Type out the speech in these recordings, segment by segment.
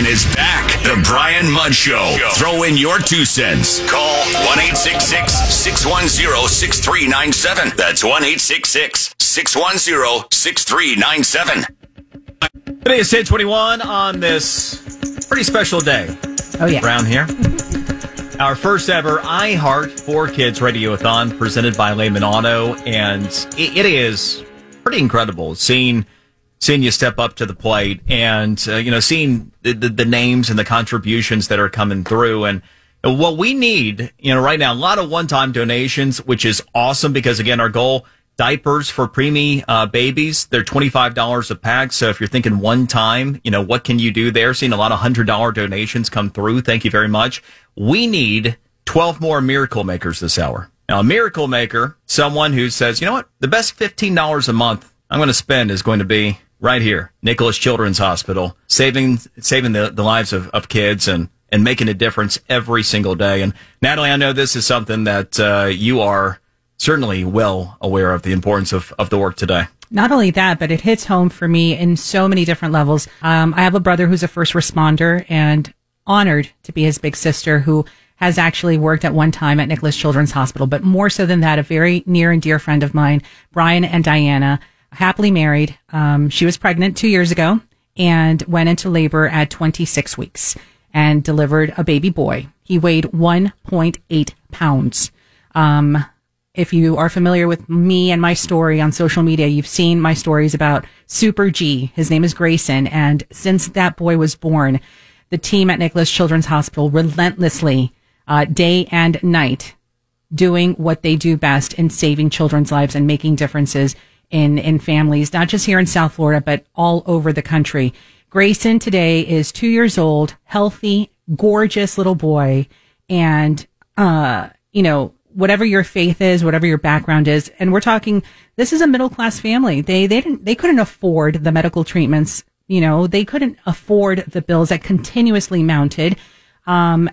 And is back. The Brian Mudd Show. Throw in your two cents. Call 1 610 6397. That's 1 610 6397. Today is 1021 on this pretty special day. Oh, yeah. Around here. Our first ever I Heart for Kids Radiothon presented by Lehman Auto. And it, it is pretty incredible seeing seeing you step up to the plate and, uh, you know, seeing the, the, the names and the contributions that are coming through. And what we need, you know, right now, a lot of one time donations, which is awesome because, again, our goal diapers for preemie uh, babies. They're $25 a pack. So if you're thinking one time, you know, what can you do there? Seeing a lot of $100 donations come through. Thank you very much. We need 12 more miracle makers this hour. Now, a miracle maker, someone who says, you know what, the best $15 a month I'm going to spend is going to be right here, Nicklaus Children's Hospital, saving, saving the, the lives of, of kids and, and making a difference every single day. And Natalie, I know this is something that uh, you are certainly well aware of the importance of, of the work today. Not only that, but it hits home for me in so many different levels. Um, I have a brother who's a first responder and honored to be his big sister who has actually worked at one time at Nicklaus Children's Hospital. But more so than that, a very near and dear friend of mine, Brian and Diana, happily married. Um, she was pregnant two years ago and went into labor at 26 weeks and delivered a baby boy. He weighed 1.8 pounds. Um, if you are familiar with me and my story on social media, you've seen my stories about Super G. His name is Grayson. And since that boy was born, the team at Nicklaus Children's Hospital relentlessly, uh, day and night, doing what they do best in saving children's lives and making differences in, in families, not just here in South Florida, but all over the country. Grayson today is two years old, healthy, gorgeous little boy. And, uh, you know, whatever your faith is, whatever your background is, and we're talking, this is a middle class family. They, they didn't, they couldn't afford the medical treatments. You know, they couldn't afford the bills that continuously mounted. Um,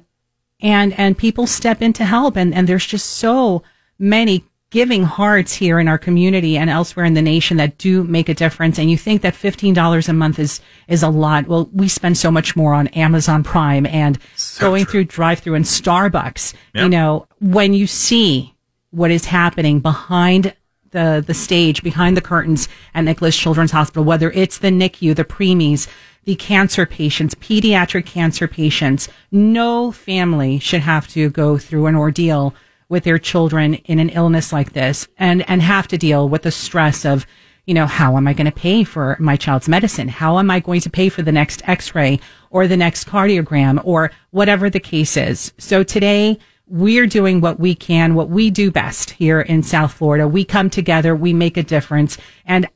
and, and people step in to help. And, and there's just so many giving hearts here in our community and elsewhere in the nation that do make a difference. And you think that $15 a month is, is a lot. Well, we spend so much more on Amazon Prime and So going true. through drive through and Starbucks. Yep. You know, when you see what is happening behind the, the stage, behind the curtains at Nicklaus Children's Hospital, whether it's the NICU, the preemies, the cancer patients, pediatric cancer patients, no family should have to go through an ordeal with their children in an illness like this and, and have to deal with the stress of, you know, how am I going to pay for my child's medicine? How am I going to pay for the next x-ray or the next cardiogram or whatever the case is? So today we're doing what we can, what we do best here in South Florida. We come together, we make a difference and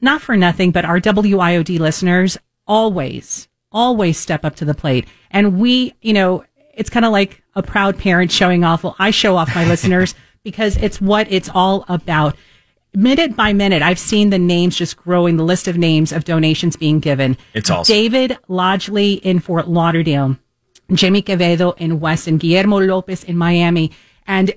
not for nothing, but our WIOD listeners always, always step up to the plate. And we, you know, it's kind of like a proud parent showing off. Well, I show off my listeners because it's what it's all about. Minute by minute, I've seen the names just growing, the list of names of donations being given. It's awesome. David Lodgley in Fort Lauderdale, Jimmy Quevedo in Weston, Guillermo Lopez in Miami, and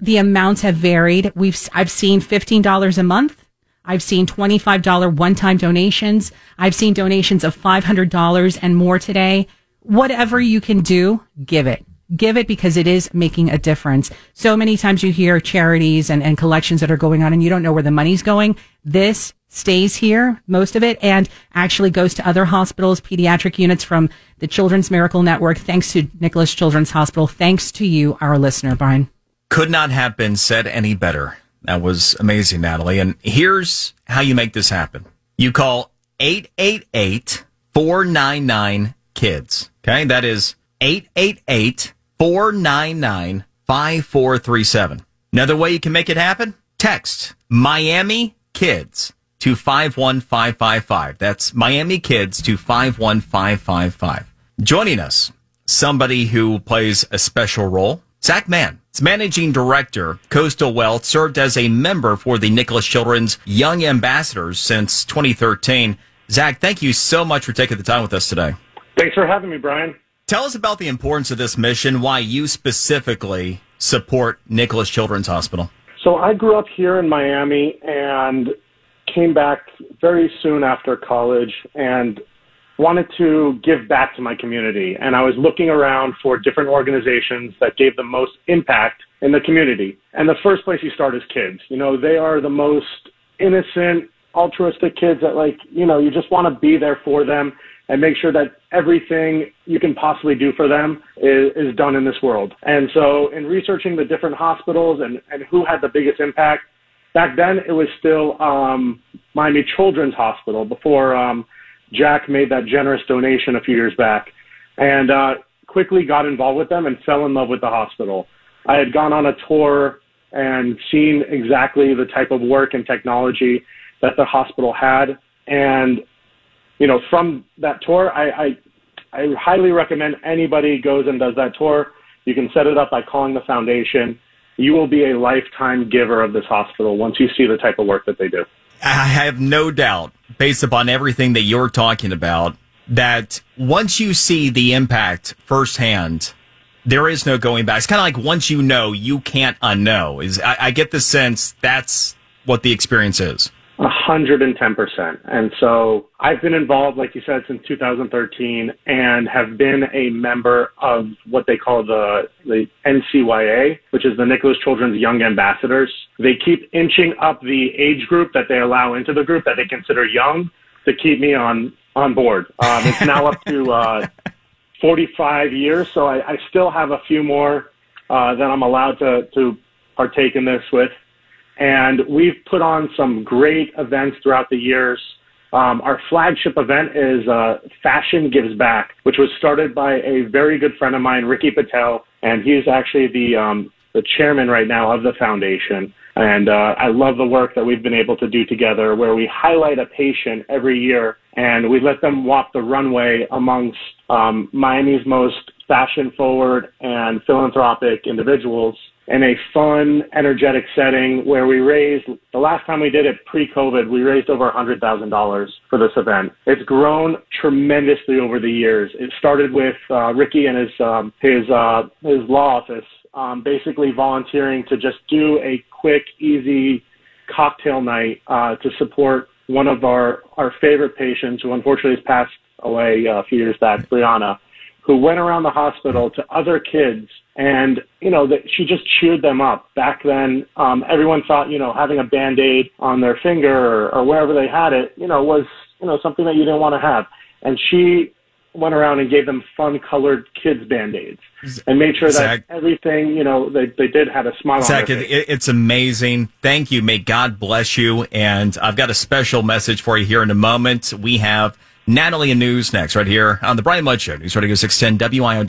the amounts have varied. We've I've seen fifteen dollars a month. I've seen twenty five dollar one time donations. I've seen donations of five hundred dollars and more today. Whatever you can do, give it. Give it because it is making a difference. So many times you hear charities and, and collections that are going on and you don't know where the money's going. This stays here, most of it, and actually goes to other hospitals, pediatric units from the Children's Miracle Network. Thanks to Nicklaus Children's Hospital. Thanks to you, our listener, Brian. Could not have been said any better. That was amazing, Natalie. And here's how you make this happen. You call 888 499 kids. Okay. That is 888 499 5437. Another way you can make it happen? Text Miami Kids to 51555. That's Miami Kids to 51555. Joining us, somebody who plays a special role, Zak Maan. It's managing director, Coastal Wealth, served as a member for the Nicklaus Children's Young Ambassadors since 2013. Zak, thank you so much for taking the time with us today. Thanks for having me, Brian. Tell us about the importance of this mission, why you specifically support Nicklaus Children's Hospital. So I grew up here in Miami and came back very soon after college and wanted to give back to my community. And I was looking around for different organizations that gave the most impact in the community. And the first place you start is kids. You know, they are the most innocent, altruistic kids that like, you know, you just want to be there for them and make sure that everything you can possibly do for them is, is done in this world. And so in researching the different hospitals and, and who had the biggest impact, back then it was still um, Miami Children's Hospital before um, Jack made that generous donation a few years back. And uh, quickly got involved with them and fell in love with the hospital. I had gone on a tour and seen exactly the type of work and technology that the hospital had. And you know, from that tour, I, I, I highly recommend anybody goes and does that tour. You can set it up by calling the foundation. You will be a lifetime giver of this hospital once you see the type of work that they do. I have no doubt, based upon everything that you're talking about, that once you see the impact firsthand, there is no going back. It's kind of like once you know, you can't unknow. Is I, I get the sense that's what the experience is. 110%. And so I've been involved, like you said, since 2013 and have been a member of what they call the, the NCYA, which is the Nicklaus Children's Young Ambassadors. They keep inching up the age group that they allow into the group that they consider young to keep me on, on board. Um, it's now up to, uh, 45 years. So I, I still have a few more, uh, that I'm allowed to, to partake in this with. And we've put on some great events throughout the years. Um, our flagship event is uh, Fashion Gives Back, which was started by a very good friend of mine, Ricky Patel, and he's actually the um, the chairman right now of the foundation. And uh, I love the work that we've been able to do together, where we highlight a patient every year and we let them walk the runway amongst um, Miami's most fashion forward and philanthropic individuals in a fun, energetic setting where we raised, the last time we did it pre-COVID, we raised over $100,000 for this event. It's grown tremendously over the years. It started with uh, Ricky and his, um, his, uh, his law office um, basically volunteering to just do a quick, easy cocktail night uh, to support one of our, our favorite patients who unfortunately has passed away uh, a few years back, Brianna who went around the hospital to other kids and you know that she just cheered them up back then um everyone thought you know having a band-aid on their finger or, or wherever they had it you know was you know something that you didn't want to have and she went around and gave them fun colored kids band-aids and made sure Zak, that everything you know they, they did had a smile Zak, it, it's amazing. Thank you. May God bless you. And I've got a special message for you here in a moment. We have Natalie and News next, right here on the Brian Mudd Show, News Radio 610 WIOD.